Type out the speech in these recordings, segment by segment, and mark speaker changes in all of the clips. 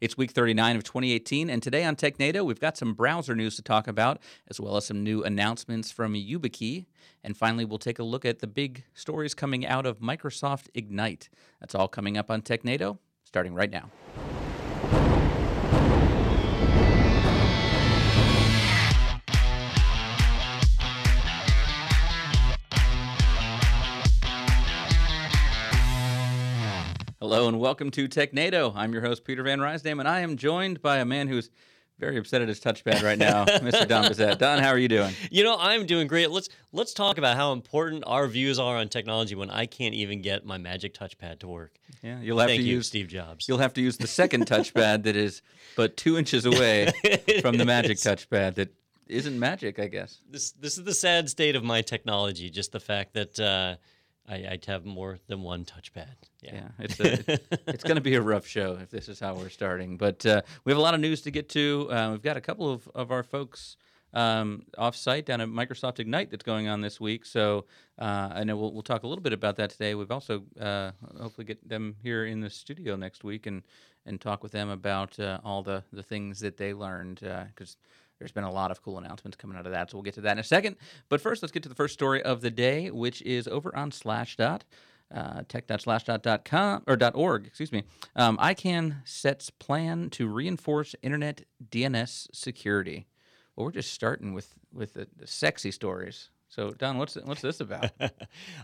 Speaker 1: It's week 39 of 2018, and today on TechNado, we've got some browser news to talk about, as well as some new announcements from YubiKey. And finally, we'll take a look at the big stories coming out of Microsoft Ignite. That's all coming up on TechNado, starting right now. Hello and welcome to TechNado. I'm your host, Peter Van Rysdam, and I am joined by a man who's very upset at his touchpad right now, Mr. Don Pezet. Don, how are you doing?
Speaker 2: You know, I'm doing great. Let's let's talk about how important our views are on technology when I can't even get my magic touchpad to work.
Speaker 1: Yeah, you'll have
Speaker 2: Thank
Speaker 1: to
Speaker 2: you,
Speaker 1: use
Speaker 2: Steve Jobs.
Speaker 1: You'll have to use the second touchpad that is but two inches away from the magic touchpad that isn't magic, I guess.
Speaker 2: This this is the sad state of my technology. Just the fact that uh, I, I'd have more than one touchpad. Yeah,
Speaker 1: Yeah, it's a, it's going to be a rough show if this is how we're starting. But uh, we have a lot of news to get to. Uh, we've got a couple of, of our folks um, off site down at Microsoft Ignite that's going on this week. So uh, I know we'll, we'll talk a little bit about that today. We've also uh, hopefully get them here in the studio next week and, and talk with them about uh, all the, the things that they learned because there's been a lot of cool announcements coming out of that. So we'll get to that in a second. But first, let's get to the first story of the day, which is over on Slashdot. Uh, tech.slashdot.com or .org, excuse me. Um, ICANN sets plan to reinforce internet DNS security. Well, we're just starting with with the, the sexy stories. So, Don, what's what's this about?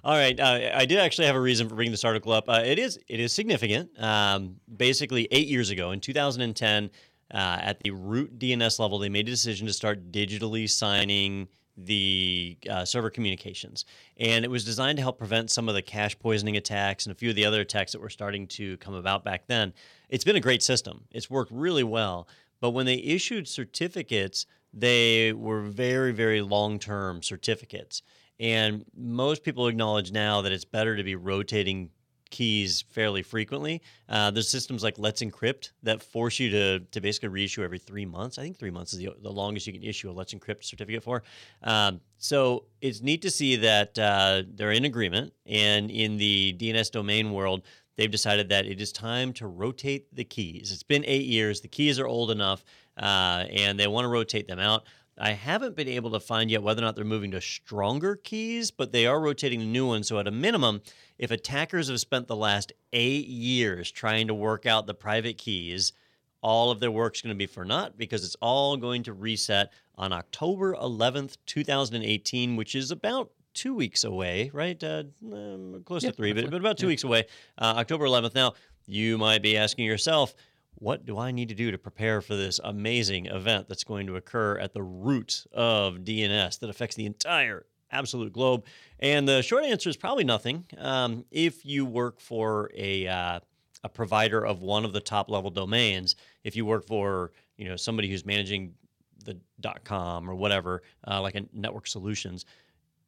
Speaker 2: All right, uh, I did actually have a reason for bringing this article up. Uh, it is it is significant. Um, basically, eight years ago, in 2010, uh, at the root DNS level, they made a decision to start digitally signing the uh, server communications. And it was designed to help prevent some of the cache poisoning attacks and a few of the other attacks that were starting to come about back then. It's been a great system, it's worked really well. But when they issued certificates, they were very, very long term certificates. And most people acknowledge now that it's better to be rotating keys fairly frequently. Uh, there's systems like Let's Encrypt that force you to, to basically reissue every three months. I think three months is the, the longest you can issue a Let's Encrypt certificate for. Um, so it's neat to see that uh, they're in agreement. And in the DNS domain world, they've decided that it is time to rotate the keys. It's been eight years, the keys are old enough, uh, and they want to rotate them out. I haven't been able to find yet whether or not they're moving to stronger keys, but they are rotating the new ones. So, at a minimum, if attackers have spent the last eight years trying to work out the private keys, all of their work's going to be for naught because it's all going to reset on October 11th, 2018, which is about two weeks away, right? Uh, um, close
Speaker 1: Yep,
Speaker 2: to three, but, but about two
Speaker 1: Yeah.
Speaker 2: weeks away. Uh, October 11th. Now, you might be asking yourself, what do I need to do to prepare for this amazing event that's going to occur at the root of DNS that affects the entire absolute globe? And the short answer is probably nothing. Um, if you work for a uh, a provider of one of the top level domains, if you work for you know somebody who's managing the .com or whatever, uh, like a network solutions,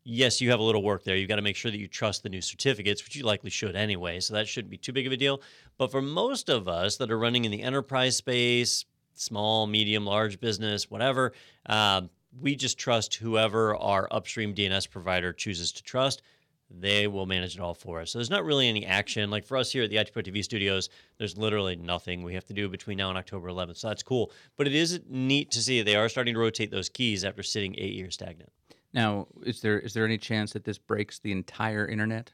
Speaker 2: yes, you have a little work there. You've got to make sure that you trust the new certificates, which you likely should anyway. So that shouldn't be too big of a deal. But for most of us that are running in the enterprise space, small, medium, large business, whatever, um, we just trust whoever our upstream DNS provider chooses to trust. They will manage it all for us. So there's not really any action. Like for us here at the IT Pro TV studios, there's literally nothing we have to do between now and October 11th. So that's cool. But it is neat to see they are starting to rotate those keys after sitting eight years stagnant.
Speaker 1: Now, is there is there any chance that this breaks the entire internet?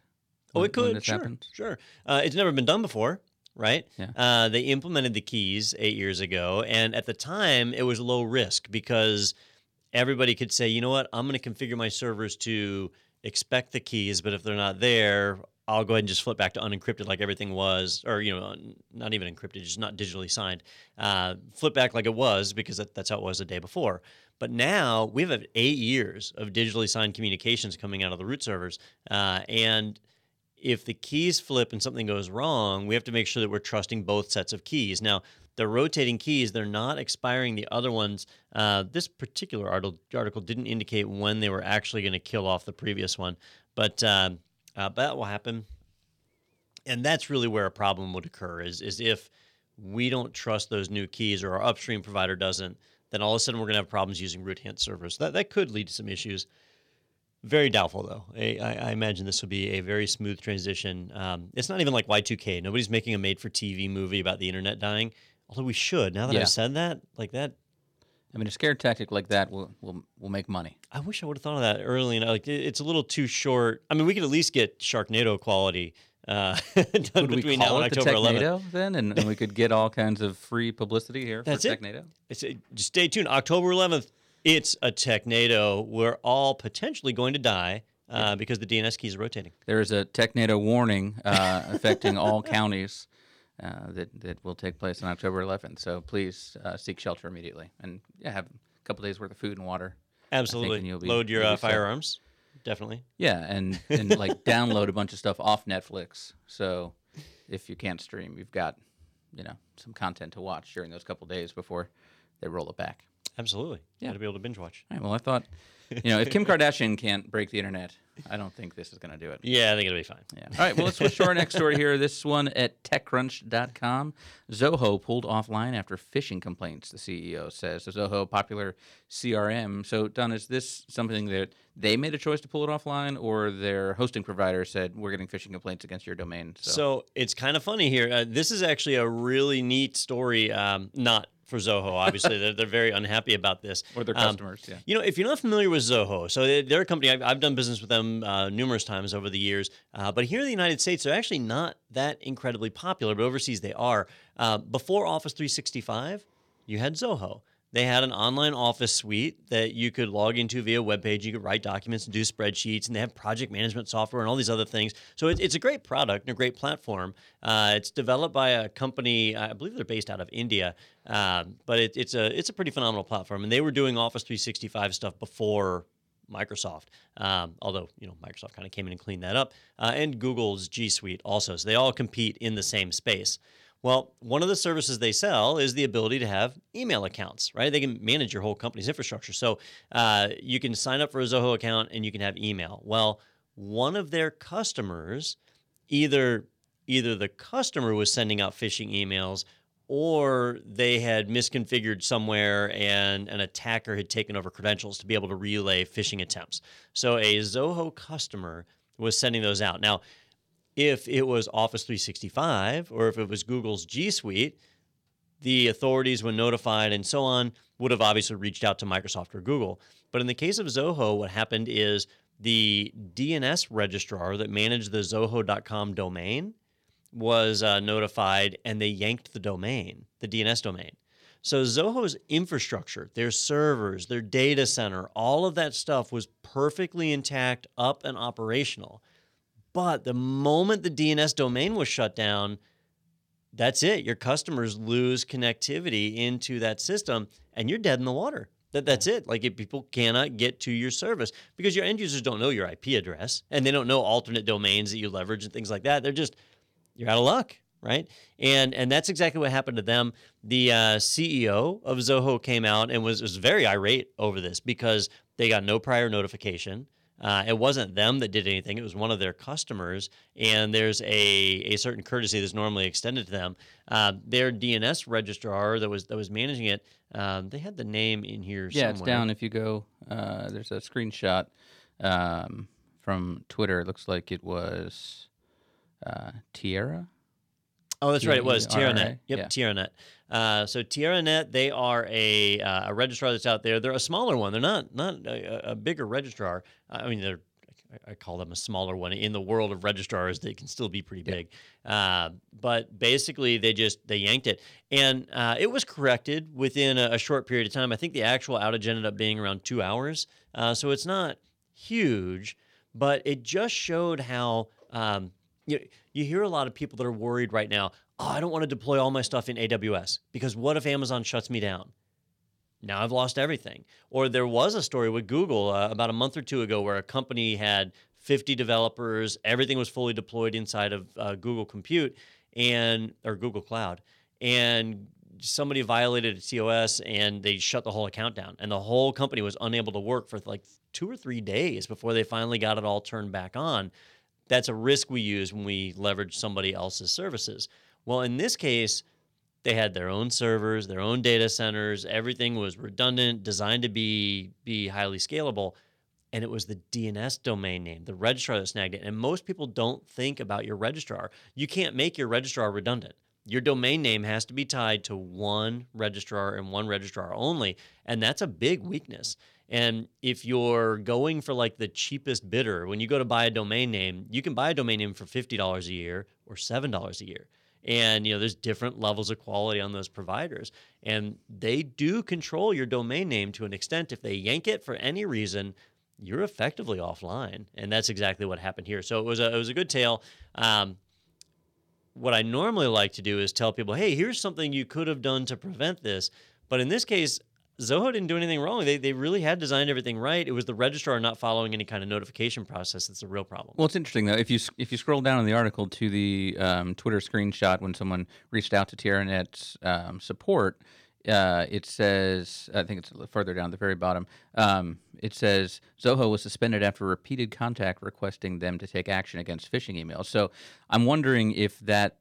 Speaker 2: Oh, it could. Sure,
Speaker 1: happens?
Speaker 2: sure. Uh, it's never been done before, right?
Speaker 1: Yeah.
Speaker 2: Uh, they implemented the keys eight years ago, and at the time, it was low risk because everybody could say, you know what, I'm going to configure my servers to expect the keys, but if they're not there, I'll go ahead and just flip back to unencrypted like everything was, or you know, not even encrypted, just not digitally signed. Uh, flip back like it was because that, that's how it was the day before. But now we have eight years of digitally signed communications coming out of the root servers, uh, and if the keys flip and something goes wrong, we have to make sure that we're trusting both sets of keys. Now, the rotating keys, they're not expiring the other ones. Uh, this particular article, didn't indicate when they were actually going to kill off the previous one, but um, uh, but that will happen. And that's really where a problem would occur is, is if we don't trust those new keys or our upstream provider doesn't, then all of a sudden we're going to have problems using root hint servers. That, that could lead to some issues. Very doubtful, though. I, I imagine this will be a very smooth transition. Um, it's not even like Y2K. Nobody's making a made for TV movie about the internet dying. Although we should. Now that
Speaker 1: Yeah.
Speaker 2: I've said that, like that,
Speaker 1: I mean, a scare tactic like that will will will make money.
Speaker 2: I wish I would have thought of that early. And like, it's a little too short. I mean, we could at least get Sharknado quality uh, done
Speaker 1: Would we
Speaker 2: between now and
Speaker 1: it the
Speaker 2: October 11th.
Speaker 1: Then, and, and we could get all kinds of free publicity here
Speaker 2: That's
Speaker 1: for
Speaker 2: it.
Speaker 1: Technado?
Speaker 2: It's a, just stay tuned. October 11th, it's a Technado. We're all potentially going to die uh, because the DNS keys are rotating.
Speaker 1: There is a Technado warning uh, affecting all counties uh, that that will take place on October 11th. So please uh, seek shelter immediately, and yeah, have a couple days worth of food and water.
Speaker 2: Absolutely.
Speaker 1: and you'll be-
Speaker 2: Load your uh, firearms. Definitely.
Speaker 1: Yeah, and and like download a bunch of stuff off Netflix. So if you can't stream, you've got you know some content to watch during those couple days before they roll it back.
Speaker 2: Absolutely.
Speaker 1: Yeah.
Speaker 2: To be able to binge watch.
Speaker 1: All right, well, I thought, you know, if Kim Kardashian can't break the internet, I don't think this is going to do it.
Speaker 2: Yeah, I think it'll be fine.
Speaker 1: Yeah. All right. Well, let's switch to our next story here. This one at TechCrunch.com. Zoho pulled offline after phishing complaints. The CEO says so Zoho, popular CRM. So, Don, is this something that they made a choice to pull it offline, or their hosting provider said we're getting phishing complaints against your domain?
Speaker 2: So, it's kind of funny here. Uh, this is actually a really neat story. Um, not for Zoho, obviously. they're, they're very unhappy about this.
Speaker 1: or their
Speaker 2: Um,
Speaker 1: customers. yeah.
Speaker 2: You know, if you're not familiar with Zoho, so they- they're a company, I've, I've done business with them uh, numerous times over the years, uh, but here in the United States, they're actually not that incredibly popular, but overseas they are. Uh, before Office 365, you had Zoho. They had an online office suite that you could log into via web page. You could write documents and do spreadsheets, and they have project management software and all these other things. So it, it's a great product and a great platform. Uh, it's developed by a company, I believe they're based out of India, um, but it, it's a it's a pretty phenomenal platform. And they were doing Office 365 stuff before Microsoft. Um, although you know Microsoft kind of came in and cleaned that up, uh, and Google's G Suite also. So they all compete in the same space. Well, one of the services they sell is the ability to have email accounts, right? They can manage your whole company's infrastructure. So uh, you can sign up for a Zoho account and you can have email. Well, one of their customers, either either the customer was sending out phishing emails or they had misconfigured somewhere and an attacker had taken over credentials to be able to relay phishing attempts. So a Zoho customer was sending those out. Now, if it was Office 365 or if it was Google's G Suite, the authorities, when notified and so on, would have obviously reached out to Microsoft or Google. But in the case of Zoho, what happened is the DNS registrar that managed the Zoho.com domain was uh, notified and they yanked the domain, the DNS domain. So Zoho's infrastructure, their servers, their data center, all of that stuff was perfectly intact, up and operational. But the moment the DNS domain was shut down, that's it. Your customers lose connectivity into that system and you're dead in the water. That, that's it. Like if people cannot get to your service because your end users don't know your IP address and they don't know alternate domains that you leverage and things like that. They're just you're out of luck, right? And and that's exactly what happened to them. The uh, CEO of Zoho came out and was was very irate over this because they got no prior notification. Uh, it wasn't them that did anything; it was one of their customers. And there's a a certain courtesy that's normally extended to them. Uh, their DNS registrar that was that was managing it, um, they had the name in here.
Speaker 1: Yeah, it's
Speaker 2: somewhere.
Speaker 1: down. If you go, uh, there's a screenshot um, from Twitter. It looks like it was uh, Tierra.
Speaker 2: Oh, that's right. It was? TierraNet. Yep,
Speaker 1: Yeah.
Speaker 2: TierraNet. Uh, so TierraNet, they are a, uh, a registrar that's out there. They're a smaller one. They're not not a, a bigger registrar. I mean, they're I call them a smaller one in the world of registrars. They can still be pretty big, uh, but basically they just they yanked it, and uh, it was corrected within a, a short period of time. I think the actual outage ended up being around two hours, uh, so it's not huge, but it just showed how um, you you hear a lot of people that are worried right now. Oh, I don't want to deploy all my stuff in AWS because what if Amazon shuts me down? Now I've lost everything. Or there was a story with Google uh, about a month or two ago where a company had 50 developers, everything was fully deployed inside of uh, Google Compute and or Google Cloud, and somebody violated a TOS and they shut the whole account down, and the whole company was unable to work for like two or three days before they finally got it all turned back on. That's a risk we use when we leverage somebody else's services. Well, in this case, they had their own servers, their own data centers. Everything was redundant, designed to be be highly scalable, and it was the DNS domain name, the registrar that snagged it. And most people don't think about your registrar. You can't make your registrar redundant. your domain name has to be tied to one registrar and one registrar only. And that's a big weakness. And if you're going for like the cheapest bidder, when you go to buy a domain name, you can buy a domain name for $50 a year or $7 a year. And you know, there's different levels of quality on those providers. And they do control your domain name to an extent. If they yank it for any reason, you're effectively offline. And that's exactly what happened here. So it was a it was a good tale. Um, what I normally like to do is tell people, hey, here's something you could have done to prevent this. But in this case, Zoho didn't do anything wrong. They, they really had designed everything right. It was the registrar not following any kind of notification process that's a real problem.
Speaker 1: Well, it's interesting though. If you if you scroll down in the article to the um, Twitter screenshot when someone reached out to TierraNet's um, support, uh, it says I think it's further down the very bottom. Um, it says Zoho was suspended after repeated contact requesting them to take action against phishing emails. So I'm wondering if that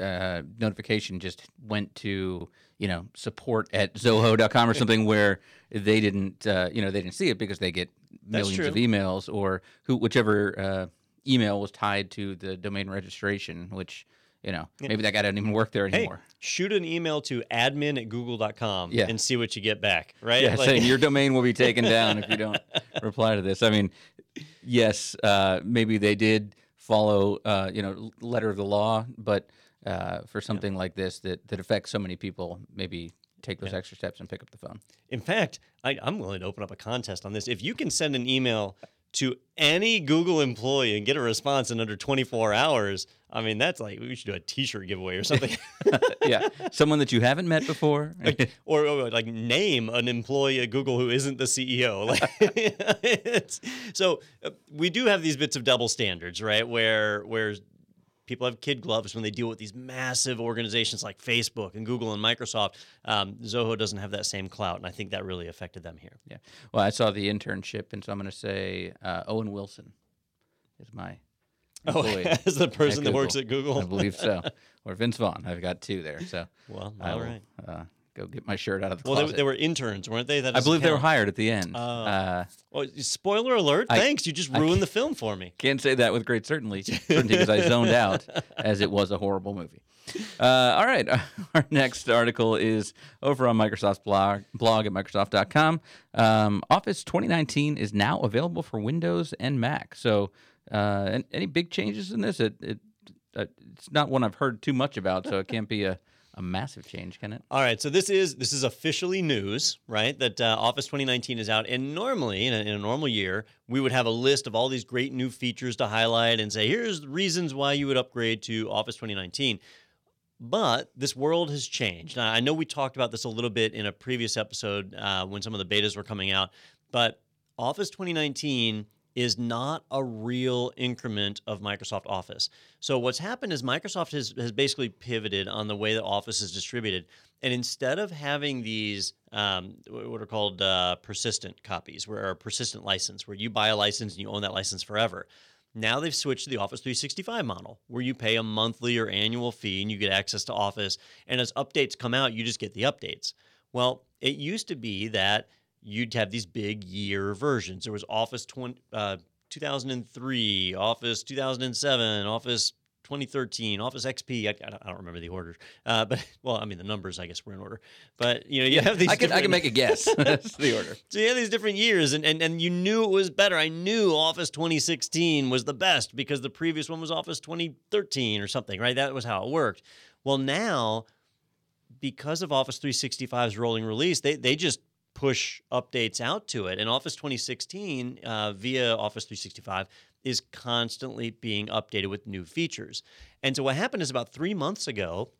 Speaker 1: uh, notification just went to you know support at zoho.com or something where they didn't uh, you know they didn't see it because they get millions of emails or who whichever uh, email was tied to the domain registration which you know yeah. maybe that guy doesn't even work there anymore.
Speaker 2: hey, shoot an email to admin at google.com yeah. and see what you get back right?
Speaker 1: Yeah like- saying your domain will be taken down if you don't reply to this. I mean yes uh, maybe they did follow uh, you know letter of the law but uh, for something yeah. like this that that affects so many people, maybe take those yeah. extra steps and pick up the phone.
Speaker 2: In fact, I, I'm willing to open up a contest on this. If you can send an email to any Google employee and get a response in under 24 hours, I mean, that's like we should do a T-shirt giveaway or something.
Speaker 1: yeah, someone that you haven't met before,
Speaker 2: like, or, or, like name an employee at Google who isn't the CEO. Like, so uh, we do have these bits of double standards, right? Where where people have kid gloves when they deal with these massive organizations like Facebook and Google and Microsoft. Um, Zoho doesn't have that same clout, and I think that really affected them here.
Speaker 1: Yeah. Well, I saw the internship, and so I'm going to say uh, Owen Wilson is my.
Speaker 2: Oh, as the person that works at Google,
Speaker 1: I believe so, or Vince Vaughn. I've got two there, so
Speaker 2: well, all right.
Speaker 1: Uh, go get my shirt out of the
Speaker 2: well,
Speaker 1: closet.
Speaker 2: They, they were interns, weren't they?
Speaker 1: That I believe count. they were hired at the end. Uh, uh,
Speaker 2: well, spoiler alert! I, thanks, you just ruined the film for me.
Speaker 1: Can't say that with great certainty, certainty because I zoned out as it was a horrible movie. Uh, all right, our next article is over on Microsoft's blog, blog at Microsoft.com. Um, Office 2019 is now available for Windows and Mac. So, uh, any big changes in this? It, it, uh, it's not one I've heard too much about, so it can't be a a massive change, can it?
Speaker 2: All right, so this is this is officially news, right? That uh, Office 2019 is out, and normally in a, in a, normal year, we would have a list of all these great new features to highlight and say, here's the reasons why you would upgrade to Office 2019. But this world has changed. Now, I know we talked about this a little bit in a previous episode uh, when some of the betas were coming out, but Office 2019 is not a real increment of Microsoft Office. So what's happened is Microsoft has, has basically pivoted on the way that Office is distributed. And instead of having these um, what are called uh, persistent copies, where a persistent license, where you buy a license and you own that license forever, now they've switched to the Office 365 model, where you pay a monthly or annual fee and you get access to Office. And as updates come out, you just get the updates. Well, it used to be that you'd have these big year versions. There was Office 20, uh, 2003, Office 2007, Office 2013, Office XP. I, I don't remember the order, uh, but well, I mean the numbers. I guess were in order. But you know, you have these.
Speaker 1: I can I can make a guess. That's the order.
Speaker 2: So you have these different years, and, and and you knew it was better. I knew Office 2016 was the best because the previous one was Office 2013 or something, right? That was how it worked. Well, now because of Office 365's rolling release, they they just push updates out to it. And Office 2016 uh, via Office 365 is constantly being updated with new features. And so what happened is about three months ago,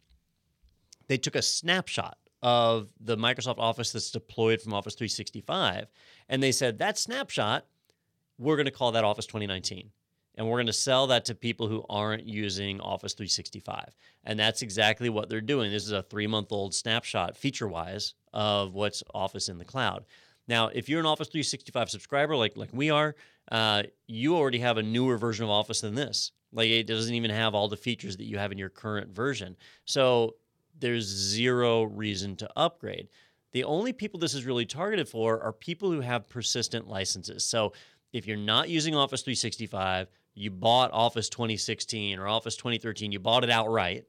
Speaker 2: they took a snapshot of the Microsoft Office that's deployed from Office 365, and they said that snapshot, we're going to call that Office 2019 and we're going to sell that to people who aren't using Office 365. And that's exactly what they're doing. This is a three month old snapshot, feature wise, of what's Office in the cloud. Now, if you're an Office 365 subscriber like, like we are, uh, you already have a newer version of Office than this. Like it doesn't even have all the features that you have in your current version. So there's zero reason to upgrade. The only people this is really targeted for are people who have persistent licenses. So if you're not using Office 365, you bought Office 2016 or Office 2013, you bought it outright,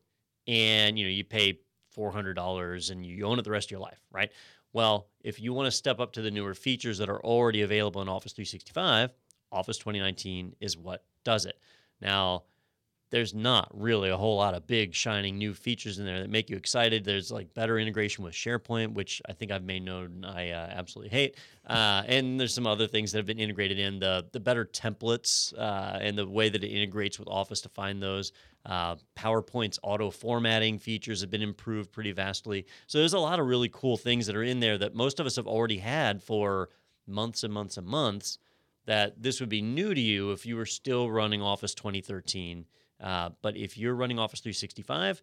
Speaker 2: and you know you pay four hundred dollars and you own it the rest of your life, right? Well, if you want to step up to the newer features that are already available in Office 365, Office 2019 is what does it. Now, there's not really a whole lot of big shining new features in there that make you excited. There's like better integration with SharePoint, which I think I've made known I uh, absolutely hate. Uh, and there's some other things that have been integrated in the the better templates uh, and the way that it integrates with Office to find those. Uh, PowerPoint's auto formatting features have been improved pretty vastly. So there's a lot of really cool things that are in there that most of us have already had for months and months and months. That this would be new to you if you were still running Office 2013 uh, but if you're running Office 365,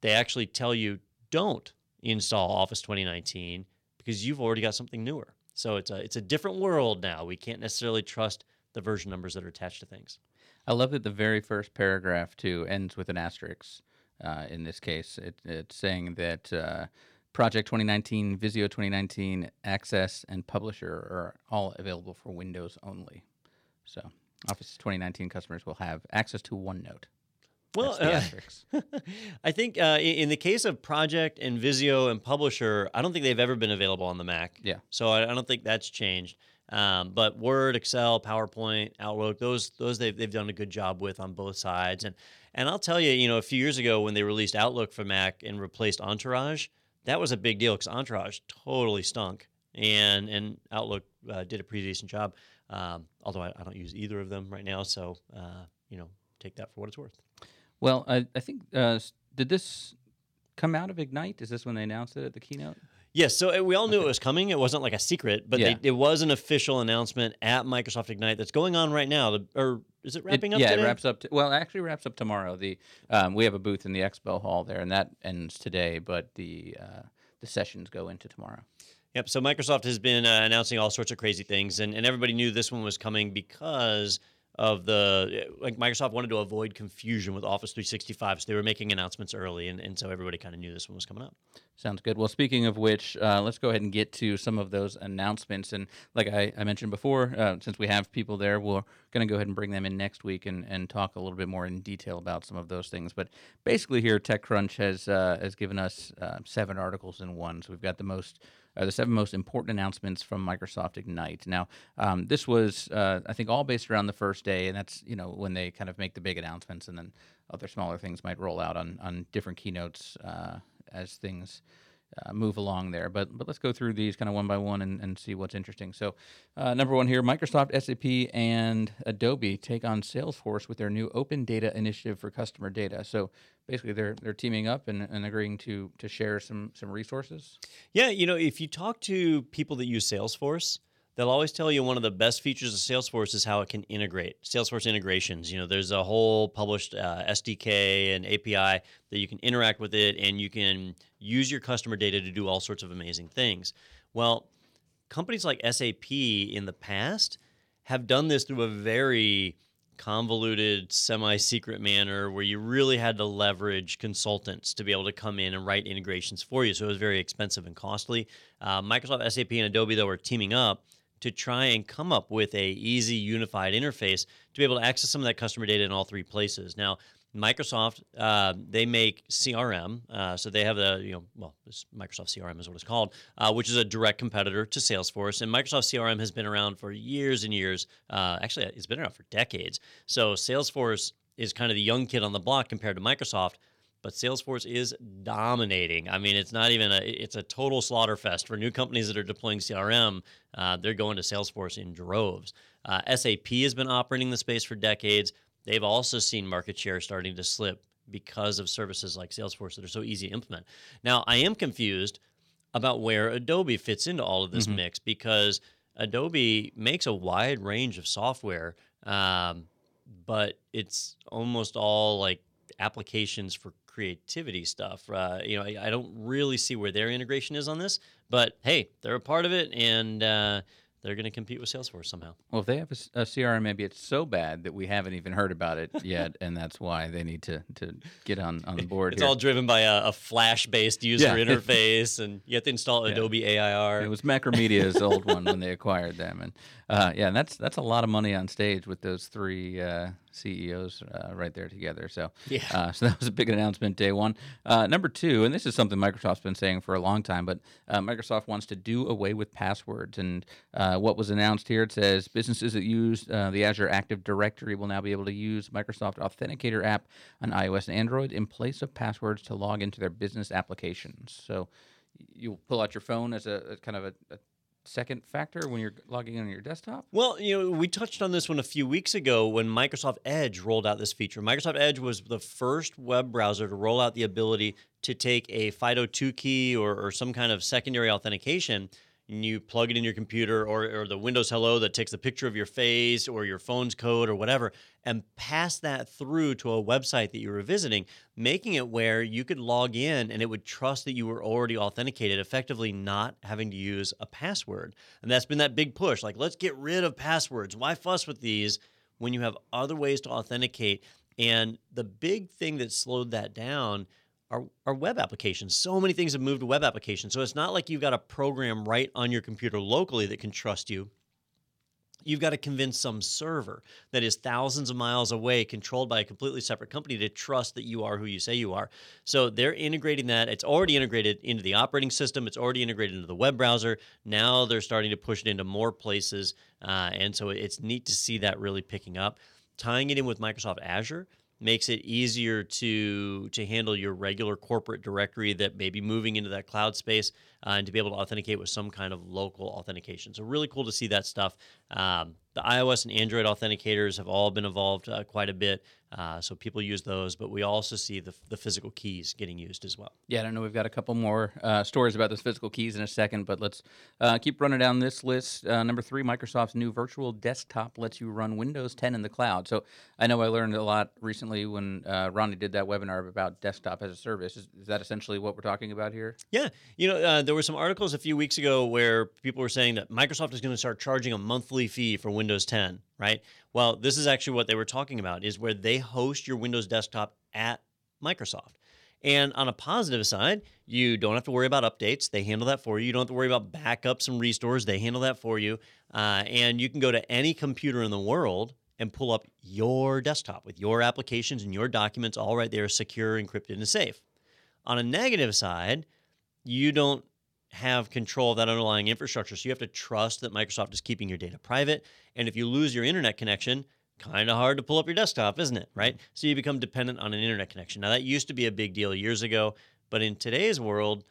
Speaker 2: they actually tell you don't install Office 2019 because you've already got something newer. So it's a it's a different world now. We can't necessarily trust the version numbers that are attached to things.
Speaker 1: I love that the very first paragraph too ends with an asterisk. Uh, in this case, it, it's saying that uh, Project 2019, Visio 2019, Access, and Publisher are all available for Windows only. So Office 2019 customers will have access to OneNote.
Speaker 2: Well, uh, I think uh, in the case of Project and Visio and Publisher, I don't think they've ever been available on the Mac.
Speaker 1: Yeah.
Speaker 2: So I, I don't think that's changed. Um, but Word, Excel, PowerPoint, Outlook, those those they've, they've done a good job with on both sides. And and I'll tell you, you know, a few years ago when they released Outlook for Mac and replaced Entourage, that was a big deal because Entourage totally stunk, and and Outlook uh, did a pretty decent job. Um, although I, I, don't use either of them right now, so uh, you know, take that for what it's worth.
Speaker 1: Well, I, I think uh, did this come out of Ignite? Is this when they announced it at the keynote?
Speaker 2: Yes, so uh, we all knew okay. it was coming. It wasn't like a secret, but yeah. they, it was an official announcement at Microsoft Ignite that's going on right now. or is it wrapping
Speaker 1: it,
Speaker 2: up?
Speaker 1: Yeah,
Speaker 2: today?
Speaker 1: it wraps up. T- well, it actually wraps up tomorrow. The um, we have a booth in the expo hall there, and that ends today. But the uh, the sessions go into tomorrow.
Speaker 2: Yep. So Microsoft has been uh, announcing all sorts of crazy things, and, and everybody knew this one was coming because of the like Microsoft wanted to avoid confusion with Office 365, so they were making announcements early, and, and so everybody kind of knew this one was coming up.
Speaker 1: Sounds good. Well, speaking of which, uh, let's go ahead and get to some of those announcements. And like I, I mentioned before, uh, since we have people there, we're going to go ahead and bring them in next week and, and talk a little bit more in detail about some of those things. But basically, here TechCrunch has uh, has given us uh, seven articles in one. So we've got the most uh, the seven most important announcements from Microsoft Ignite. Now, um, this was, uh, I think, all based around the first day, and that's you know when they kind of make the big announcements, and then other smaller things might roll out on on different keynotes uh, as things. Uh, move along there. But but let's go through these kind of one by one and, and see what's interesting. So, uh, number one here Microsoft, SAP, and Adobe take on Salesforce with their new Open Data Initiative for Customer Data. So, basically they're they're teaming up and, and agreeing to to share some some resources.
Speaker 2: Yeah, you know, if you talk to people that use Salesforce, they'll always tell you one of the best features of Salesforce is how it can integrate. Salesforce integrations, you know, there's a whole published uh, SDK and API that you can interact with it and you can use your customer data to do all sorts of amazing things. Well, companies like SAP in the past have done this through a very convoluted, semi secret manner where you really had to leverage consultants to be able to come in and write integrations for you. So it was very expensive and costly. Uh, Microsoft, SAP, and Adobe, though, were teaming up to try and come up with a easy unified interface to be able to access some of that customer data in all three places. Now, Microsoft, uh, they make CRM, uh, so they have a you know well, Microsoft CRM is what it's called, uh, which is a direct competitor to Salesforce. And Microsoft CRM has been around for years and years. Uh, actually, it's been around for decades. So Salesforce is kind of the young kid on the block compared to Microsoft. But Salesforce is dominating. I mean, it's not even a it's a total slaughter fest for new companies that are deploying CRM. Uh, they're going to Salesforce in droves. Uh, SAP has been operating the space for decades. They've also seen market share starting to slip because of services like Salesforce that are so easy to implement. Now, I am confused about where Adobe fits into all of this mm-hmm. mix because Adobe makes a wide range of software, um, but it's almost all like applications for creativity stuff. Uh, you know, I, I, don't really see where their integration is on this, but hey, they're a part of it, and uh, they're going to compete with Salesforce somehow.
Speaker 1: Well, if they have a, a, CRM, maybe it's so bad that we haven't even heard about it yet, and that's why they need to, to get on, on the board.
Speaker 2: it's
Speaker 1: here.
Speaker 2: all driven by a, a Flash based user yeah. interface, and you have to install yeah. Adobe AIR.
Speaker 1: It was Macromedia's old one when they acquired them, and uh, yeah, and that's that's a lot of money on stage with those three uh, CEOs uh, right there together. So
Speaker 2: Yeah.
Speaker 1: uh, so that was a big announcement day one. Uh, number two, and this is something Microsoft's been saying for a long time, but uh, Microsoft wants to do away with passwords. And uh, what was announced here, it says businesses that use uh, the Azure Active Directory will now be able to use Microsoft Authenticator app on iOS and Android in place of passwords to log into their business applications. So you pull out your phone as a, a kind of a, a second factor when you're logging in on your desktop.
Speaker 2: Well, you know, we touched on this one a few weeks ago when Microsoft Edge rolled out this feature. Microsoft Edge was the first web browser to roll out the ability to take a FIDO2 key or, or some kind of secondary authentication and you plug it in your computer or, or the Windows Hello that takes the picture of your face or your phone's code or whatever and pass that through to a website that you were visiting, making it where you could log in and it would trust that you were already authenticated, effectively not having to use a password. And that's been that big push. Like, let's get rid of passwords. Why fuss with these when you have other ways to authenticate? And the big thing that slowed that down are, are web applications. So many things have moved to web applications. So it's not like you've got a program right on your computer locally that can trust you. You've got to convince some server that is thousands of miles away, controlled by a completely separate company, to trust that you are who you say you are. So they're integrating that. It's already integrated into the operating system, it's already integrated into the web browser. Now they're starting to push it into more places. Uh, and so it's neat to see that really picking up. Tying it in with Microsoft Azure makes it easier to to handle your regular corporate directory that may be moving into that cloud space uh, and to be able to authenticate with some kind of local authentication. So really cool to see that stuff. Um, the iOS and Android authenticators have all been evolved uh, quite a bit, uh, so people use those. But we also see the, the physical keys getting used as well.
Speaker 1: Yeah, I don't know. We've got a couple more uh, stories about those physical keys in a second, but let's uh, keep running down this list. Uh, number three, Microsoft's new virtual desktop lets you run Windows 10 in the cloud. So I know I learned a lot recently when uh, Ronnie did that webinar about desktop as a service. Is, is that essentially what we're talking about here?
Speaker 2: Yeah, you know, uh, there were some articles a few weeks ago where people were saying that Microsoft is going to start charging a monthly fee for Windows 10, right? Well, this is actually what they were talking about is where they host your Windows desktop at Microsoft. And on a positive side, you don't have to worry about updates. They handle that for you. You don't have to worry about backups and restores. They handle that for you. Uh, and you can go to any computer in the world and pull up your desktop with your applications and your documents all right there, secure, encrypted, and safe. On a negative side, you don't have control of that underlying infrastructure. So you have to trust that Microsoft is keeping your data private. And if you lose your internet connection, kind of hard to pull up your desktop, isn't it? Right? So you become dependent on an internet connection. Now, that used to be a big deal years ago, but in today's world,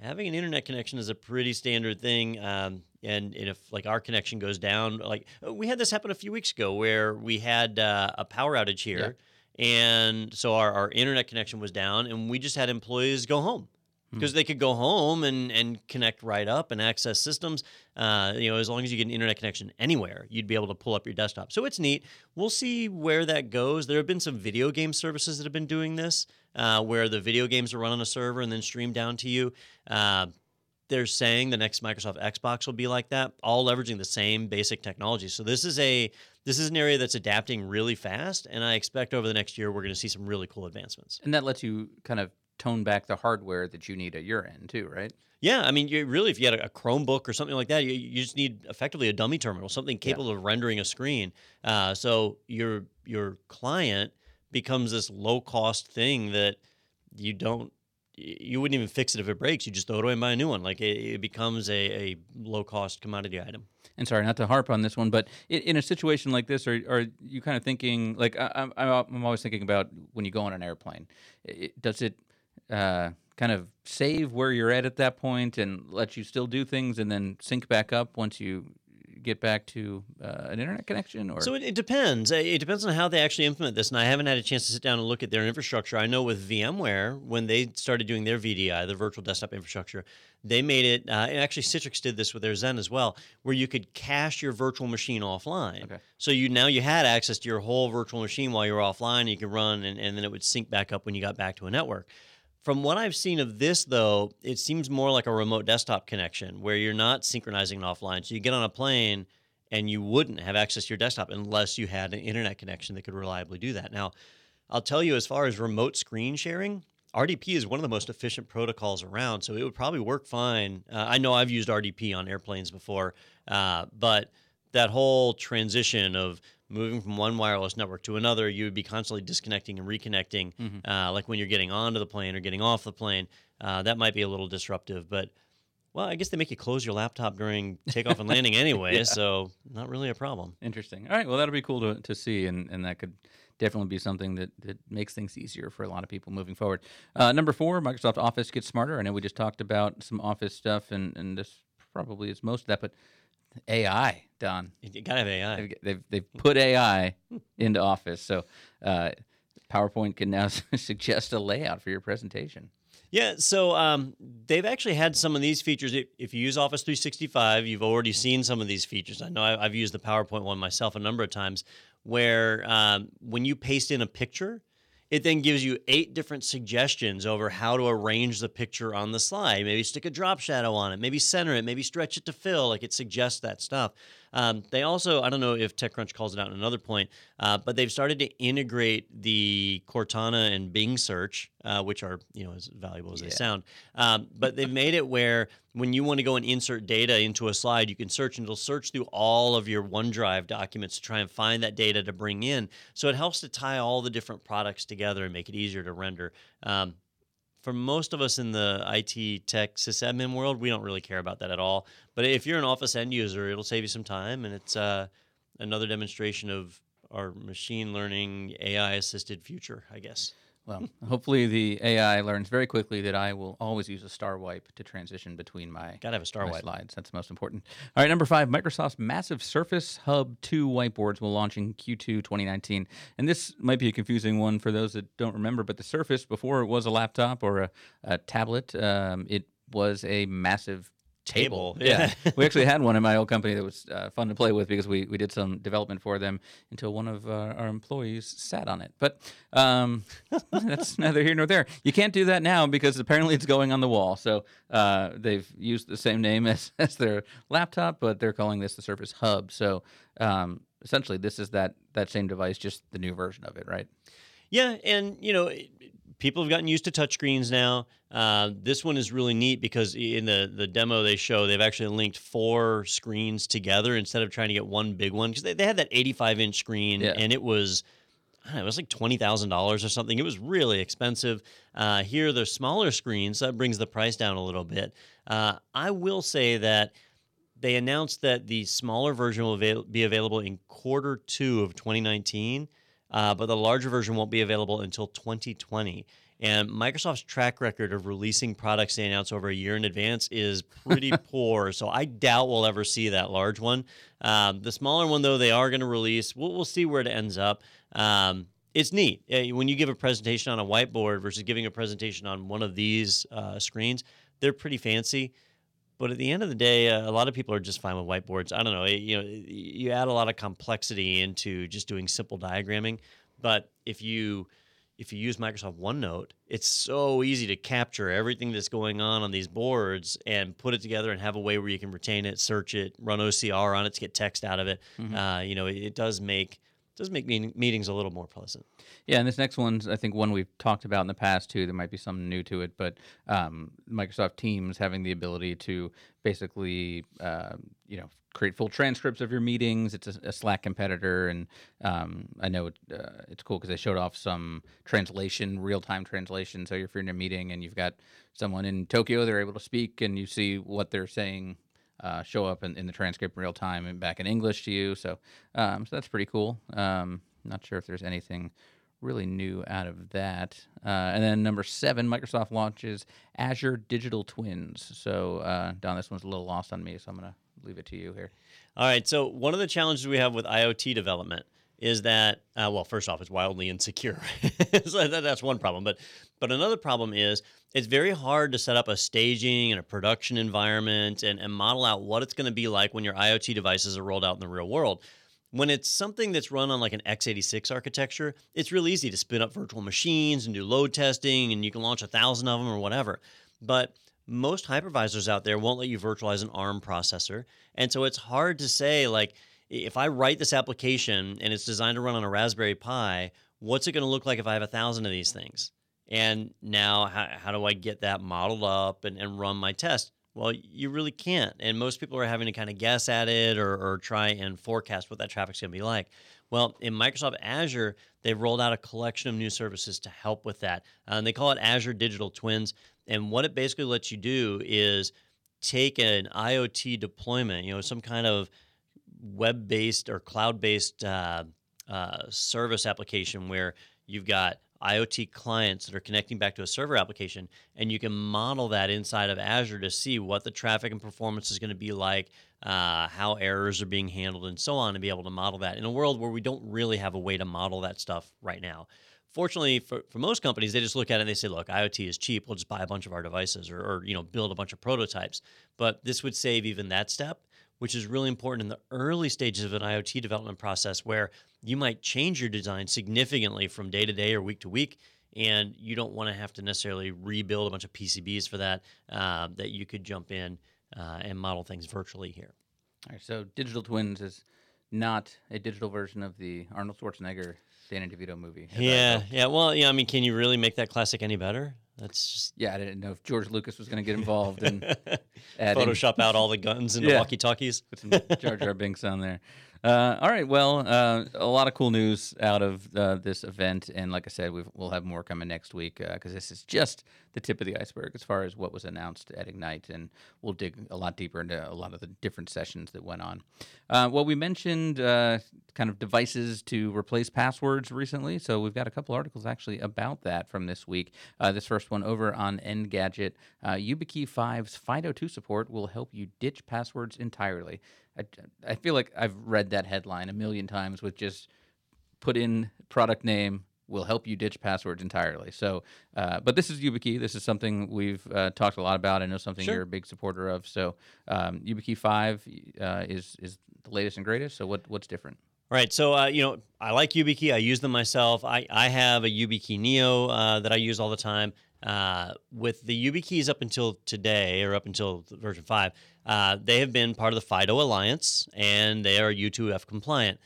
Speaker 2: having an internet connection is a pretty standard thing. Um, and, and if like our connection goes down, like we had this happen a few weeks ago where we had uh, a power outage here. And so our, our internet connection was down, and we just had employees go home because they could go home and, and connect right up and access systems. Uh, you know, as long as you get an internet connection anywhere, you'd be able to pull up your desktop. So it's neat. We'll see where that goes. There have been some video game services that have been doing this, uh, where the video games are run on a server and then stream down to you. Uh, they're saying the next Microsoft Xbox will be like that, all leveraging the same basic technology. So this is a this is an area that's adapting really fast, and I expect over the next year we're going to see some really cool advancements.
Speaker 1: And that lets you kind of tone back the hardware that you need at your end, too, right?
Speaker 2: Yeah, I mean, you really, if you had a, Chromebook or something like that, you, you just need effectively a dummy terminal, something capable of rendering a screen. Uh, so your your client becomes this low cost thing that you don't you wouldn't even fix it if it breaks. You just throw it away and buy a new one. Like it, it becomes a, a low cost commodity item.
Speaker 1: And sorry, not to harp on this one, but in, in a situation like this, are, are you kind of thinking like I, I'm, I'm always thinking about when you go on an airplane, does it uh, kind of save where you're at at that point and let you still do things and then sync back up once you get back to uh, an internet connection or
Speaker 2: so it, it, depends. It depends on how they actually implement this and i haven't had a chance to sit down and look at their infrastructure. I know with vmware when they started doing their vdi the virtual desktop infrastructure they made it uh, and actually citrix did this with their Xen as well where you could cache your virtual machine offline.
Speaker 1: Okay.
Speaker 2: so you now you had access to your whole virtual machine while you were offline and you could run and, and then it would sync back up when you got back to a network from what I've seen of this, though, it seems more like a remote desktop connection where you're not synchronizing offline. So you get on a plane and you wouldn't have access to your desktop unless you had an internet connection that could reliably do that. Now, I'll tell you, as far as remote screen sharing, RDP is one of the most efficient protocols around. So it would probably work fine. Uh, I know I've used RDP on airplanes before, uh, but that whole transition of moving from one wireless network to another, you would be constantly disconnecting and reconnecting,
Speaker 1: Mhm.
Speaker 2: uh, like when you're getting onto the plane or getting off the plane. Uh, that might be a little disruptive, but well, I guess they make you close your laptop during takeoff and landing anyway,
Speaker 1: Yeah.
Speaker 2: so not really a problem.
Speaker 1: Interesting. All right. Well, that'll be cool to, to see, and, and that could definitely be something that, that makes things easier for a lot of people moving forward. Uh, number four, Microsoft Office gets smarter. I know we just talked about some Office stuff, and, and this probably is most of that, but AI, Don.
Speaker 2: You gotta have AI.
Speaker 1: They've, they've, they've put AI into Office. So uh, PowerPoint can now suggest a layout for your presentation.
Speaker 2: Yeah, so um, they've actually had some of these features. If, you use Office 365, you've already seen some of these features. I know I've used the PowerPoint one myself a number of times, where um, when you paste in a picture, it then gives you eight different suggestions over how to arrange the picture on the slide. Maybe stick a drop shadow on it, maybe center it, maybe stretch it to fill. Like it suggests that stuff. Um, they also, I don't know if TechCrunch calls it out in another point, uh, but they've started to integrate the Cortana and Bing search, uh, which are you know as valuable as they sound. Um, but they've made it where when you want to go and insert data into a slide, you can search and it'll search through all of your OneDrive documents to try and find that data to bring in. So it helps to tie all the different products together and make it easier to render. Um, for most of us in the IT tech sysadmin world, we don't really care about that at all. But if you're an Office end user, it'll save you some time, and it's uh, another demonstration of our machine learning AI assisted future, I guess.
Speaker 1: Well, hopefully the AI learns very quickly that I will always use a star wipe to transition between my
Speaker 2: Gotta have a star wipe.
Speaker 1: slides. That's the most important. All right, number five, Microsoft's massive Surface Hub 2 whiteboards will launch in Q2 2019. And this might be a confusing one for those that don't remember, but the Surface, before it was a laptop or a, a tablet, um, it was a massive table.
Speaker 2: Yeah.
Speaker 1: we actually had one in my old company that was uh, fun to play with because we, we did some development for them until one of uh, our employees sat on it. But um, that's neither here nor there. You can't do that now because apparently it's going on the wall. So uh, they've used the same name as, as their laptop, but they're calling this the Surface Hub. So um, essentially, this is that that same device, just the new version of it, right?
Speaker 2: Yeah, and you know, it- people have gotten used to touchscreens now. Uh, this one is really neat because in the the demo they show, they've actually linked four screens together instead of trying to get one big one because they, they had that 85 inch screen
Speaker 1: Yeah.
Speaker 2: and it was. I don't know, it was like twenty thousand dollars or something. It was really expensive. Uh, here, they're smaller screens, so that brings the price down a little bit. Uh, I will say that they announced that the smaller version will avail- be available in quarter two of 2019, uh, but the larger version won't be available until 2020. And Microsoft's track record of releasing products they announce over a year in advance is pretty poor. So I doubt we'll ever see that large one. Um, the smaller one, though, they are going to release. We'll, we'll see where it ends up. Um, it's neat Uh, when you give a presentation on a whiteboard versus giving a presentation on one of these uh, screens. They're pretty fancy. But at the end of the day, uh, a lot of people are just fine with whiteboards. I don't know. it- you know, you add a lot of complexity into just doing simple diagramming. But if you if you use Microsoft OneNote, it's so easy to capture everything that's going on on these boards and put it together and have a way where you can retain it, search it, run OCR on it to get text out of it. Uh, you know, it, it does make does make meeting, meetings a little more pleasant.
Speaker 1: Yeah, and this next one's I think one we've talked about in the past too. There might be something new to it, but um, Microsoft Teams having the ability to basically, uh, you know, create full transcripts of your meetings. It's a, a Slack competitor, and um, I know it, uh, it's cool because they showed off some translation, real time translation. So if you're in a meeting and you've got someone in Tokyo, they're able to speak, and you see what they're saying uh, show up in, in the transcript in real time and back in English to you. So, um, so that's pretty cool. Um, not sure if there's anything really new out of that. Uh, and then number seven, Microsoft launches Azure Digital Twins. So, uh, Don, this one's a little lost on me, so I'm going to leave it to you here.
Speaker 2: All right. So one of the challenges we have with IoT development is that, uh, well, first off, it's wildly insecure. so that, that's one problem. But but another problem is it's very hard to set up a staging and a production environment and, and model out what it's going to be like when your IoT devices are rolled out in the real world. When it's something that's run on like an x86 architecture, it's real easy to spin up virtual machines and do load testing, and you can launch a thousand of them or whatever. But most hypervisors out there won't let you virtualize an ARM processor. And so it's hard to say, like, if I write this application and it's designed to run on a Raspberry Pi, what's it going to look like if I have a thousand of these things? And now, how, how do I get that modeled up and, and run my test? Well, you really can't. And most people are having to kind of guess at it or, or try and forecast what that traffic's going to be like. Well, in Microsoft Azure, they've rolled out a collection of new services to help with that. Uh, and they call it Azure Digital Twins. And what it basically lets you do is take an IoT deployment, you know, some kind of web based or cloud based uh, uh, service application where you've got IoT clients that are connecting back to a server application, and you can model that inside of Azure to see what the traffic and performance is going to be like, uh, how errors are being handled, and so on, and be able to model that in a world where we don't really have a way to model that stuff right now. Fortunately, for, for most companies, they just look at it and they say, "Look, IoT is cheap. We'll just buy a bunch of our devices, or, or you know, build a bunch of prototypes." But this would save even that step which is really important in the early stages of an IoT development process where you might change your design significantly from day to day or week to week. And you don't want to have to necessarily rebuild a bunch of PCBs for that, uh, that you could jump in uh, and model things virtually here.
Speaker 1: All right, so Digital Twins is not a digital version of the Arnold Schwarzenegger Danny DeVito movie.
Speaker 2: Yeah, yeah. Well, yeah. I mean, can you really make that classic any better? That's just
Speaker 1: yeah. I didn't know if George Lucas was going to get involved and
Speaker 2: Photoshop out all the guns and yeah. the walkie talkies.
Speaker 1: Put some Jar Jar Binks on there. Uh, all right. Well, uh, a lot of cool news out of uh, this event, and like I said, we will have more coming next week because uh, this is just the tip of the iceberg as far as what was announced at Ignite, and we'll dig a lot deeper into a lot of the different sessions that went on. Uh, well, we mentioned uh, kind of devices to replace passwords recently, so we've got a couple articles actually about that from this week. this first one over on Engadget, YubiKey 5's FIDO2 support will help you ditch passwords entirely. I, I feel like I've read that headline a million times with just put in product name will help you ditch passwords entirely. So, uh, but this is YubiKey. This is something we've uh, talked a lot about. I know something sure. you're a big supporter of. So, um, YubiKey five uh, is is the latest and greatest. So, what what's different?
Speaker 2: Right. So, uh, you know, I like YubiKey. I use them myself. I, I have a YubiKey Neo uh, that I use all the time. Uh, with the YubiKeys up until today, or up until version 5, uh, they have been part of the FIDO Alliance and they are U2F compliant.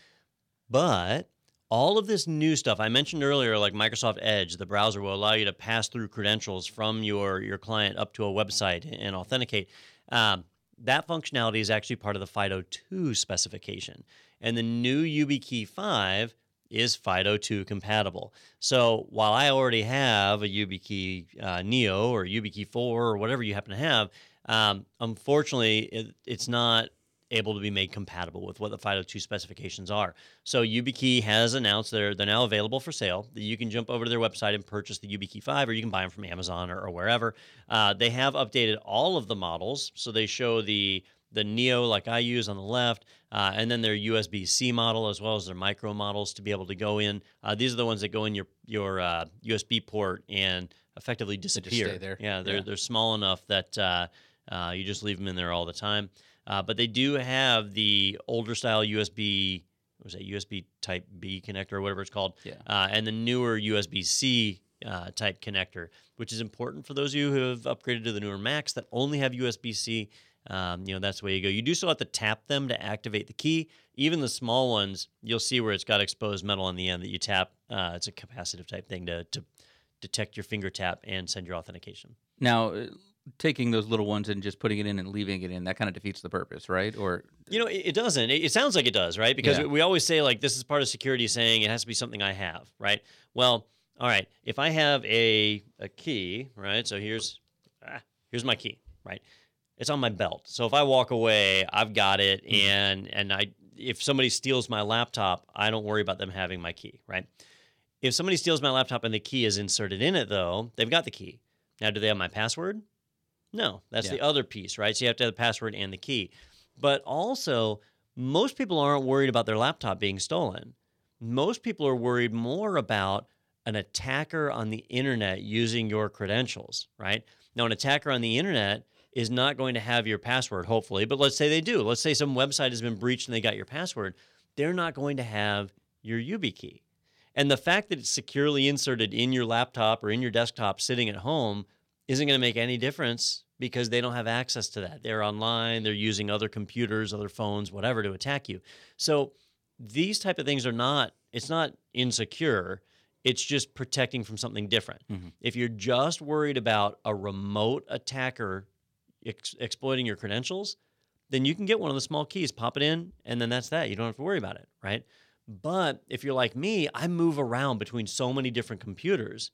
Speaker 2: But all of this new stuff I mentioned earlier, like Microsoft Edge, the browser will allow you to pass through credentials from your, your client up to a website and authenticate. Um, that functionality is actually part of the FIDO 2 specification. And the new YubiKey 5 is FIDO2 compatible. So while I already have a YubiKey uh, Neo or YubiKey 4 or whatever you happen to have, um, unfortunately, it, it's not able to be made compatible with what the FIDO2 specifications are. So YubiKey has announced they're they're now available for sale. That you can jump over to their website and purchase the YubiKey 5, or you can buy them from Amazon or, or wherever. Uh, they have updated all of the models, so they show the the Neo like I use on the left, uh, and then their USB C model as well as their micro models to be able to go in. Uh, these are the ones that go in your your uh, USB port and effectively disappear.
Speaker 1: They
Speaker 2: yeah, they're yeah. they're small enough that uh, uh, you just leave them in there all the time. Uh, but they do have the older style USB. What was that USB Type B connector or whatever it's called?
Speaker 1: Yeah.
Speaker 2: and the newer USB C type connector, which is important for those of you who have upgraded to the newer Macs that only have USB C. Um, you know, that's the way you go. You do still have to tap them to activate the key. Even the small ones, you'll see where it's got exposed metal on the end that you tap. Uh, it's a capacitive type thing to, to detect your finger tap and send your authentication.
Speaker 1: Now, uh, taking those little ones and just putting it in and leaving it in, that kind of defeats the purpose, right? Or
Speaker 2: you know, it, doesn't. It, it, sounds like it does, right? Because yeah. we always say like this is part of security, saying it has to be something I have, right? Well, all right. If I have a a key, right? So here's ah, here's my key, right? It's on my belt. So if I walk away, I've got it, mm-hmm. and and I if somebody steals my laptop, I don't worry about them having my key, right? If somebody steals my laptop and the key is inserted in it, though, they've got the key. Now, do they have my password? No, that's yeah. the other piece, right? So you have to have the password and the key. But also, most people aren't worried about their laptop being stolen. Most people are worried more about an attacker on the internet using your credentials, right? Now, an attacker on the internet is not going to have your password, hopefully. But let's say they do. Let's say some website has been breached and they got your password. They're not going to have your YubiKey. And the fact that it's securely inserted in your laptop or in your desktop sitting at home isn't going to make any difference because they don't have access to that. They're online, they're using other computers, other phones, whatever to attack you. So these type of things are not it's not insecure it's just protecting from something different. Mm-hmm. If you're just worried about a remote attacker ex- exploiting your credentials, then you can get one of the small keys, pop it in, and then that's that. You don't have to worry about it, right? But if you're like me, I move around between so many different computers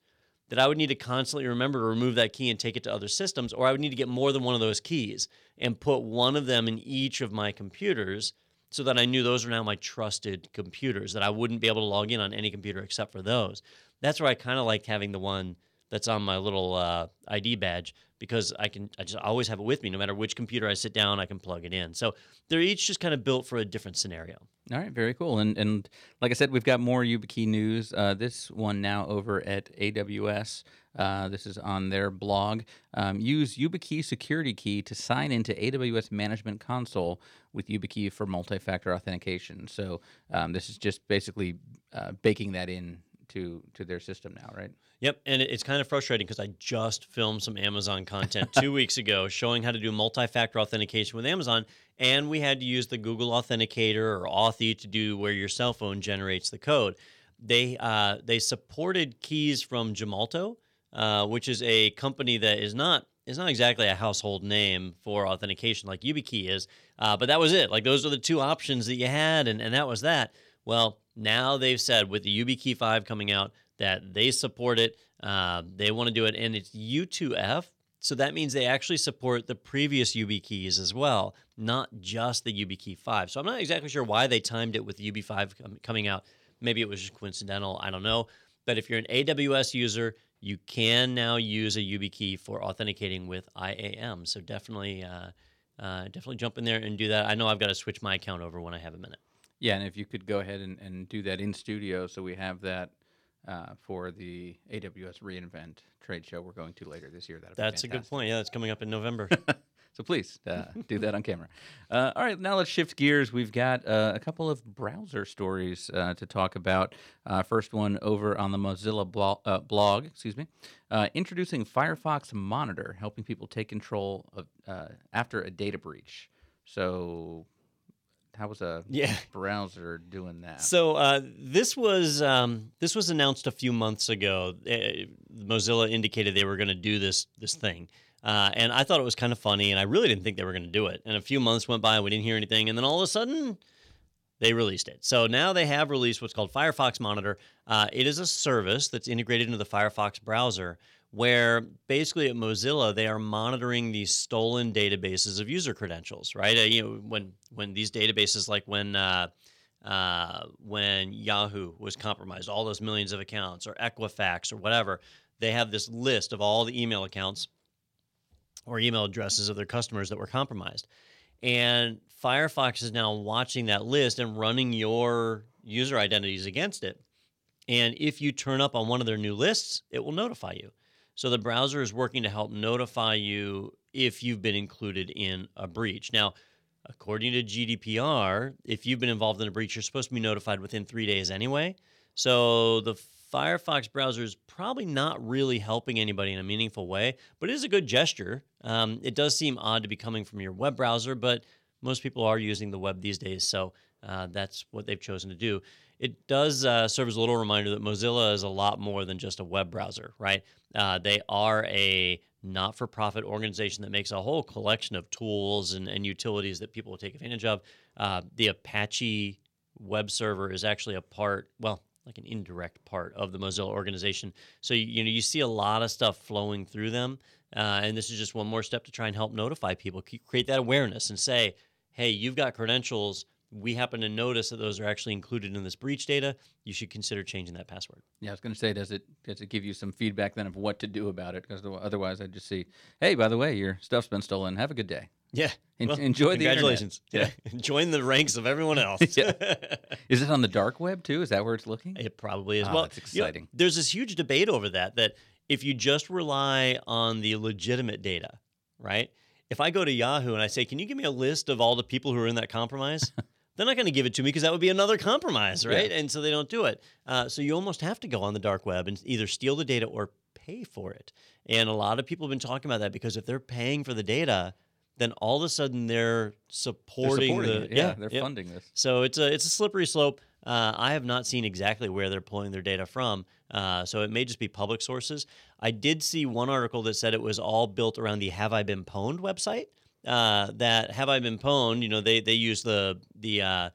Speaker 2: that I would need to constantly remember to remove that key and take it to other systems, or I would need to get more than one of those keys and put one of them in each of my computers so that I knew those are now my trusted computers, that I wouldn't be able to log in on any computer except for those. That's where I kind of liked having the one that's on my little uh, ID badge because I can I just always have it with me no matter which computer I sit down I can plug it in. So they're each just kind of built for a different scenario.
Speaker 1: All right, very cool. And and like I said, we've got more YubiKey news. Uh, this one now over at AWS. Uh, this is on their blog. Um, use YubiKey Security Key to sign into AWS Management Console with YubiKey for multi-factor authentication. So um, this is just basically uh, baking that in to to their system now, right?
Speaker 2: Yep, and it's kind of frustrating because I just filmed some Amazon content two weeks ago showing how to do multi-factor authentication with Amazon, and we had to use the Google Authenticator or Authy to do where your cell phone generates the code. They uh, they supported keys from Gemalto, uh, which is a company that is not is not exactly a household name for authentication like YubiKey is, uh, but that was it. Like those are the two options that you had, and, and that was that. Well, now they've said with the YubiKey 5 coming out that they support it. Uh, they want to do it, and it's U2F. So that means they actually support the previous YubiKeys as well, not just the YubiKey 5. So I'm not exactly sure why they timed it with the UB5 com- coming out. Maybe it was just coincidental. I don't know. But if you're an AWS user, you can now use a YubiKey for authenticating with IAM. So definitely, uh, uh, definitely jump in there and do that. I know I've got to switch my account over when I have a minute.
Speaker 1: Yeah, and if you could go ahead and, and do that in studio, so we have that uh, for the AWS reInvent trade show we're going to later this year. That'd
Speaker 2: That's a good point. Yeah, that's coming up in November.
Speaker 1: so please uh, do that on camera. Uh, all right, now let's shift gears. We've got uh, a couple of browser stories uh, to talk about. Uh, first one over on the Mozilla blo- uh, blog, excuse me, introducing Firefox Monitor, helping people take control of after a data breach. So how was a
Speaker 2: yeah.
Speaker 1: browser doing that?
Speaker 2: So uh, this was um, this was announced a few months ago. Uh, Mozilla indicated they were going to do this this thing, uh, and I thought it was kind of funny, and I really didn't think they were going to do it. And a few months went by, we didn't hear anything, and then all of a sudden. They released it. So now they have released what's called Firefox Monitor. Uh, it is a service that's integrated into the Firefox browser where basically at Mozilla they are monitoring these stolen databases of user credentials, right? Uh, you know, when when these databases, like when uh, uh, when Yahoo was compromised, all those millions of accounts, or Equifax, or whatever, they have this list of all the email accounts or email addresses of their customers that were compromised, and Firefox is now watching that list and running your user identities against it. And if you turn up on one of their new lists, it will notify you. So the browser is working to help notify you if you've been included in a breach. Now, according to GDPR, if you've been involved in a breach, you're supposed to be notified within three days anyway. So the Firefox browser is probably not really helping anybody in a meaningful way, but it is a good gesture. Um, it does seem odd to be coming from your web browser, but most people are using the web these days, so uh, that's what they've chosen to do it does uh, serve as a little reminder that Mozilla is a lot more than just a web browser, right? Uh, they are a not for profit organization that makes a whole collection of tools and, and utilities that people will take advantage of. Uh, the Apache web server is actually a part, well, like an indirect part of the Mozilla organization. So you, you know you see a lot of stuff flowing through them, uh, and this is just one more step to try and help notify people, create that awareness, and say, hey, you've got credentials we happen to notice that those are actually included in this breach data, you should consider changing that password.
Speaker 1: Yeah, I was going to say, does it does it give you some feedback then of what to do about it? Because otherwise, I'd just see, hey, by the way, your stuff's been stolen. Have a good day.
Speaker 2: Yeah,
Speaker 1: En- well, enjoy the
Speaker 2: congratulations. Yeah, join the ranks of everyone else.
Speaker 1: Is it on the dark web too? Is that where it's looking?
Speaker 2: It probably is.
Speaker 1: Oh,
Speaker 2: well,
Speaker 1: it's exciting.
Speaker 2: You know, there's this huge debate over that. That if you just rely on the legitimate data, right? If I go to Yahoo and I say, "Can you give me a list of all the people who are in that compromise?" they're not going to give it to me because that would be another compromise, right? Yeah. And so they don't do it. Uh, so you almost have to go on the dark web and either steal the data or pay for it. And a lot of people have been talking about that because if they're paying for the data, then all of a sudden they're
Speaker 1: They're
Speaker 2: supporting,
Speaker 1: supporting
Speaker 2: the
Speaker 1: it. Yeah, they're
Speaker 2: yep.
Speaker 1: funding this.
Speaker 2: So it's a it's a slippery slope. Uh, I have not seen exactly where they're pulling their data from, uh, so it may just be public sources. I did see one article that said it was all built around the Have I Been Pwned website. Uh, that Have I Been Pwned? You know, they they use the the uh,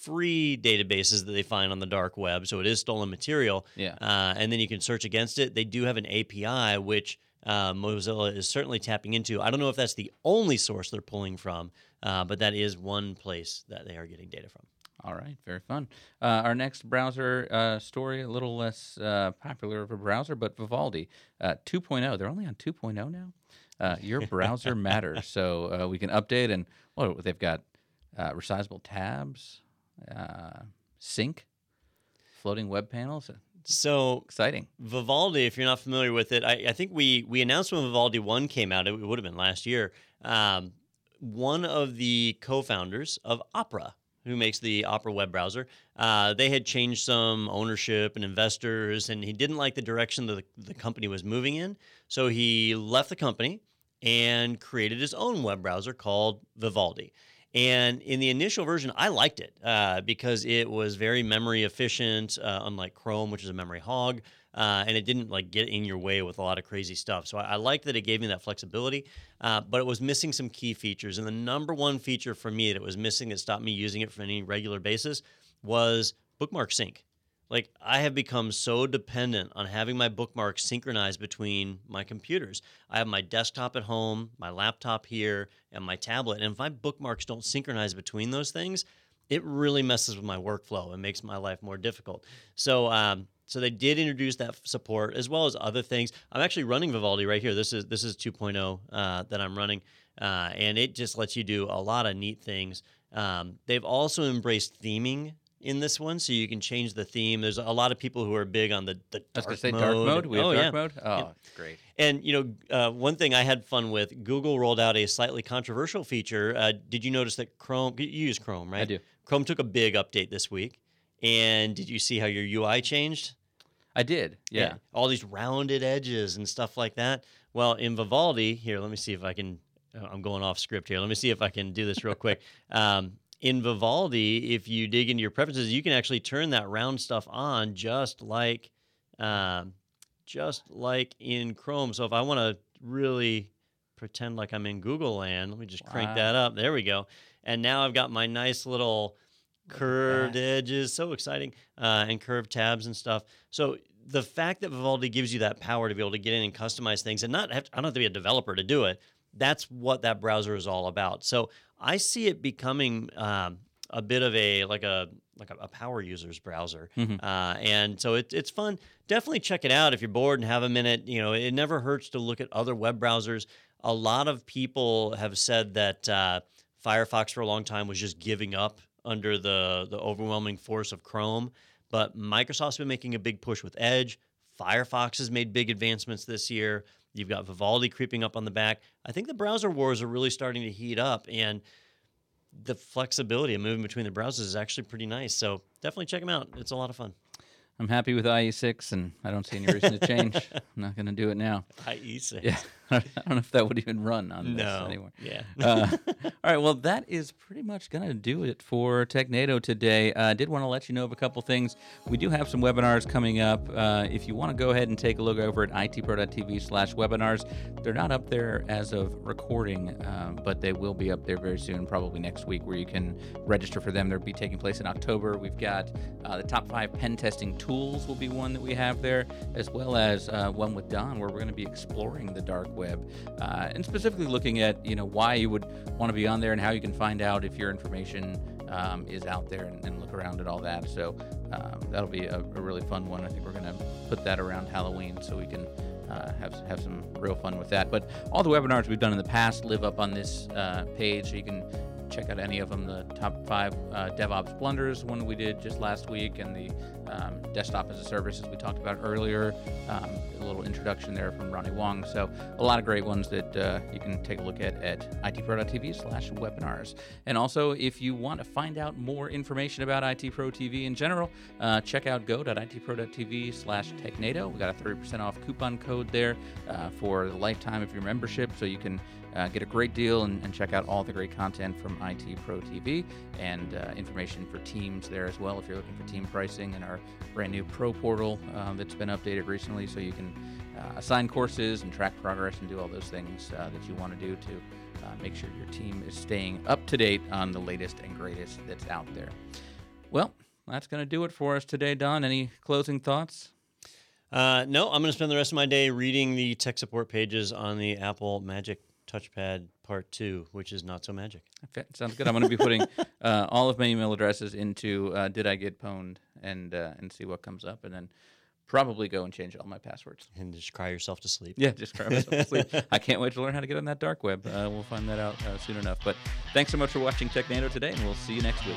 Speaker 2: free databases that they find on the dark web, so it is stolen material.
Speaker 1: Yeah.
Speaker 2: Uh, and then you can search against it. They do have an API which uh, Mozilla is certainly tapping into. I don't know if that's the only source they're pulling from, uh, but that is one place that they are getting data from.
Speaker 1: All right, very fun. Uh, our next browser uh, story, a little less uh, popular of a browser, but Vivaldi uh, 2.0. They're only on 2.0 now. Uh, your browser matters, so uh, we can update and well, they've got uh, resizable tabs, uh, sync, floating web panels.
Speaker 2: So
Speaker 1: Exciting.
Speaker 2: Vivaldi, if you're not familiar with it, I, I think we we announced when Vivaldi One came out. It, would have been last year. Um, one of the co-founders of Opera, who makes the Opera web browser, uh, they had changed some ownership and investors, and he didn't like the direction that the, company was moving in. So he left the company and created his own web browser called Vivaldi. And in the initial version, I liked it uh, because it was very memory efficient, uh, unlike Chrome, which is a memory hog, uh, and it didn't like get in your way with a lot of crazy stuff. So I, I that it gave me that flexibility, uh, but it was missing some key features. And the number one feature for me that it was missing that stopped me using it for any regular basis was bookmark sync. Like I have become so dependent on having my bookmarks synchronized between my computers. I have my desktop at home, my laptop here, and my tablet. And if my bookmarks don't synchronize between those things, it really messes with my workflow and makes my life more difficult. So, um, so they did introduce that support as well as other things. I'm actually running Vivaldi right here. This is this is 2.0 uh, that I'm running, uh, and it just lets you do a lot of neat things. Um, they've also embraced theming in this one, so you can change the theme. There's a lot of people who are big on the the
Speaker 1: I was
Speaker 2: dark mode.
Speaker 1: dark mode. We have
Speaker 2: oh,
Speaker 1: dark
Speaker 2: yeah.
Speaker 1: mode. Oh, great.
Speaker 2: And you know, uh, one thing I had fun with Google rolled out a slightly controversial feature. Uh, did you notice that Chrome? You use Chrome, right?
Speaker 1: I do.
Speaker 2: Chrome took a big update this week, and did you see how your UI changed?
Speaker 1: I did. Yeah.
Speaker 2: all these rounded edges and stuff like that. Well, in Vivaldi, here, let me see if I can. uh, I'm going off script here. Let me see if I can do this real quick. Um, in Vivaldi, if you dig into your preferences, you can actually turn that round stuff on, just like, um, just like in Chrome. So if I want to really pretend like I'm in Google land, let me just crank
Speaker 1: Wow.
Speaker 2: that up. There we go. And now I've got my nice little curved
Speaker 1: that.
Speaker 2: edges. So exciting. Uh, and curved tabs and stuff. So the fact that Vivaldi gives you that power to be able to get in and customize things and not have to, I don't have to be a developer to do it. That's what that browser is all about. So I see it becoming um, a bit of a like a like a, a power user's browser,
Speaker 1: Mhm.
Speaker 2: uh, and so it, it's fun. Definitely check it out if you're bored and have a minute. You know, it never hurts to look at other web browsers. A lot of people have said that uh, Firefox for a long time was just giving up under the the overwhelming force of Chrome, but Microsoft's been making a big push with Edge. Firefox has made big advancements this year. You've got Vivaldi creeping up on the back. I think the browser wars are really starting to heat up, and the flexibility of moving between the browsers is actually pretty nice. So definitely check them out. It's a lot of fun.
Speaker 1: I'm happy with IE6, and I don't see any reason to change. I'm not going to do it now.
Speaker 2: IE6.
Speaker 1: Yeah, I don't know if that would even run on this
Speaker 2: No.
Speaker 1: anymore.
Speaker 2: Yeah.
Speaker 1: uh, all right, well, that is pretty much going to do it for TechNado today. I uh, did want to let you know of a couple things. We do have some webinars coming up. Uh, if you want to go ahead and take a look over at itpro.tv slash webinars, they're not up there as of recording, um, but they will be up there very soon, probably next week, where you can register for them. They'll be taking place in October. We've got uh, the top five pen testing tools will be one that we have there, as well as uh, one with Don, where we're going to be exploring the dark web uh, and specifically looking at you know why you would want to be on there and how you can find out if your information um, is out there and, and look around at all that. So um, that'll be a, a really fun one. I think we're going to put that around Halloween so we can. Uh, have have some real fun with that. But all the webinars we've done in the past live up on this uh, page, so you can check out any of them. The top five uh, DevOps blunders, one we did just last week, and the um, desktop as a service, as we talked about earlier. Um, a little introduction there from Ronnie Wong. So a lot of great ones that uh, you can take a look at at itpro.tv slash webinars. And also, if you want to find out more information about IT Pro TV in general, uh, check out go.itpro.tv slash technado. We got a 30% off coupon code there uh, for the lifetime of your membership, so you can uh, get a great deal and, and, check out all the great content from IT Pro TV and uh, information for teams there as well if you're looking for team pricing and our brand new Pro portal um, that's been updated recently so you can uh, assign courses and track progress and do all those things uh, that you want to do to uh, make sure your team is staying up to date on the latest and greatest that's out there. Well, that's going to do it for us today, Don. Any closing thoughts?
Speaker 2: Uh, no, I'm going to spend the rest of my day reading the tech support pages on the Apple Magic Touchpad Part 2, which is not so magic.
Speaker 1: Sounds good. I'm going to be putting uh, all of my email addresses into uh, Did I Get Pwned and, uh, and see what comes up. And then probably go and change all my passwords.
Speaker 2: And just cry yourself to sleep.
Speaker 1: Yeah, just cry myself to sleep. I can't wait to learn how to get on that dark web. Uh, we'll find that out uh, soon enough. But thanks so much for watching Technado today, and we'll see you next week.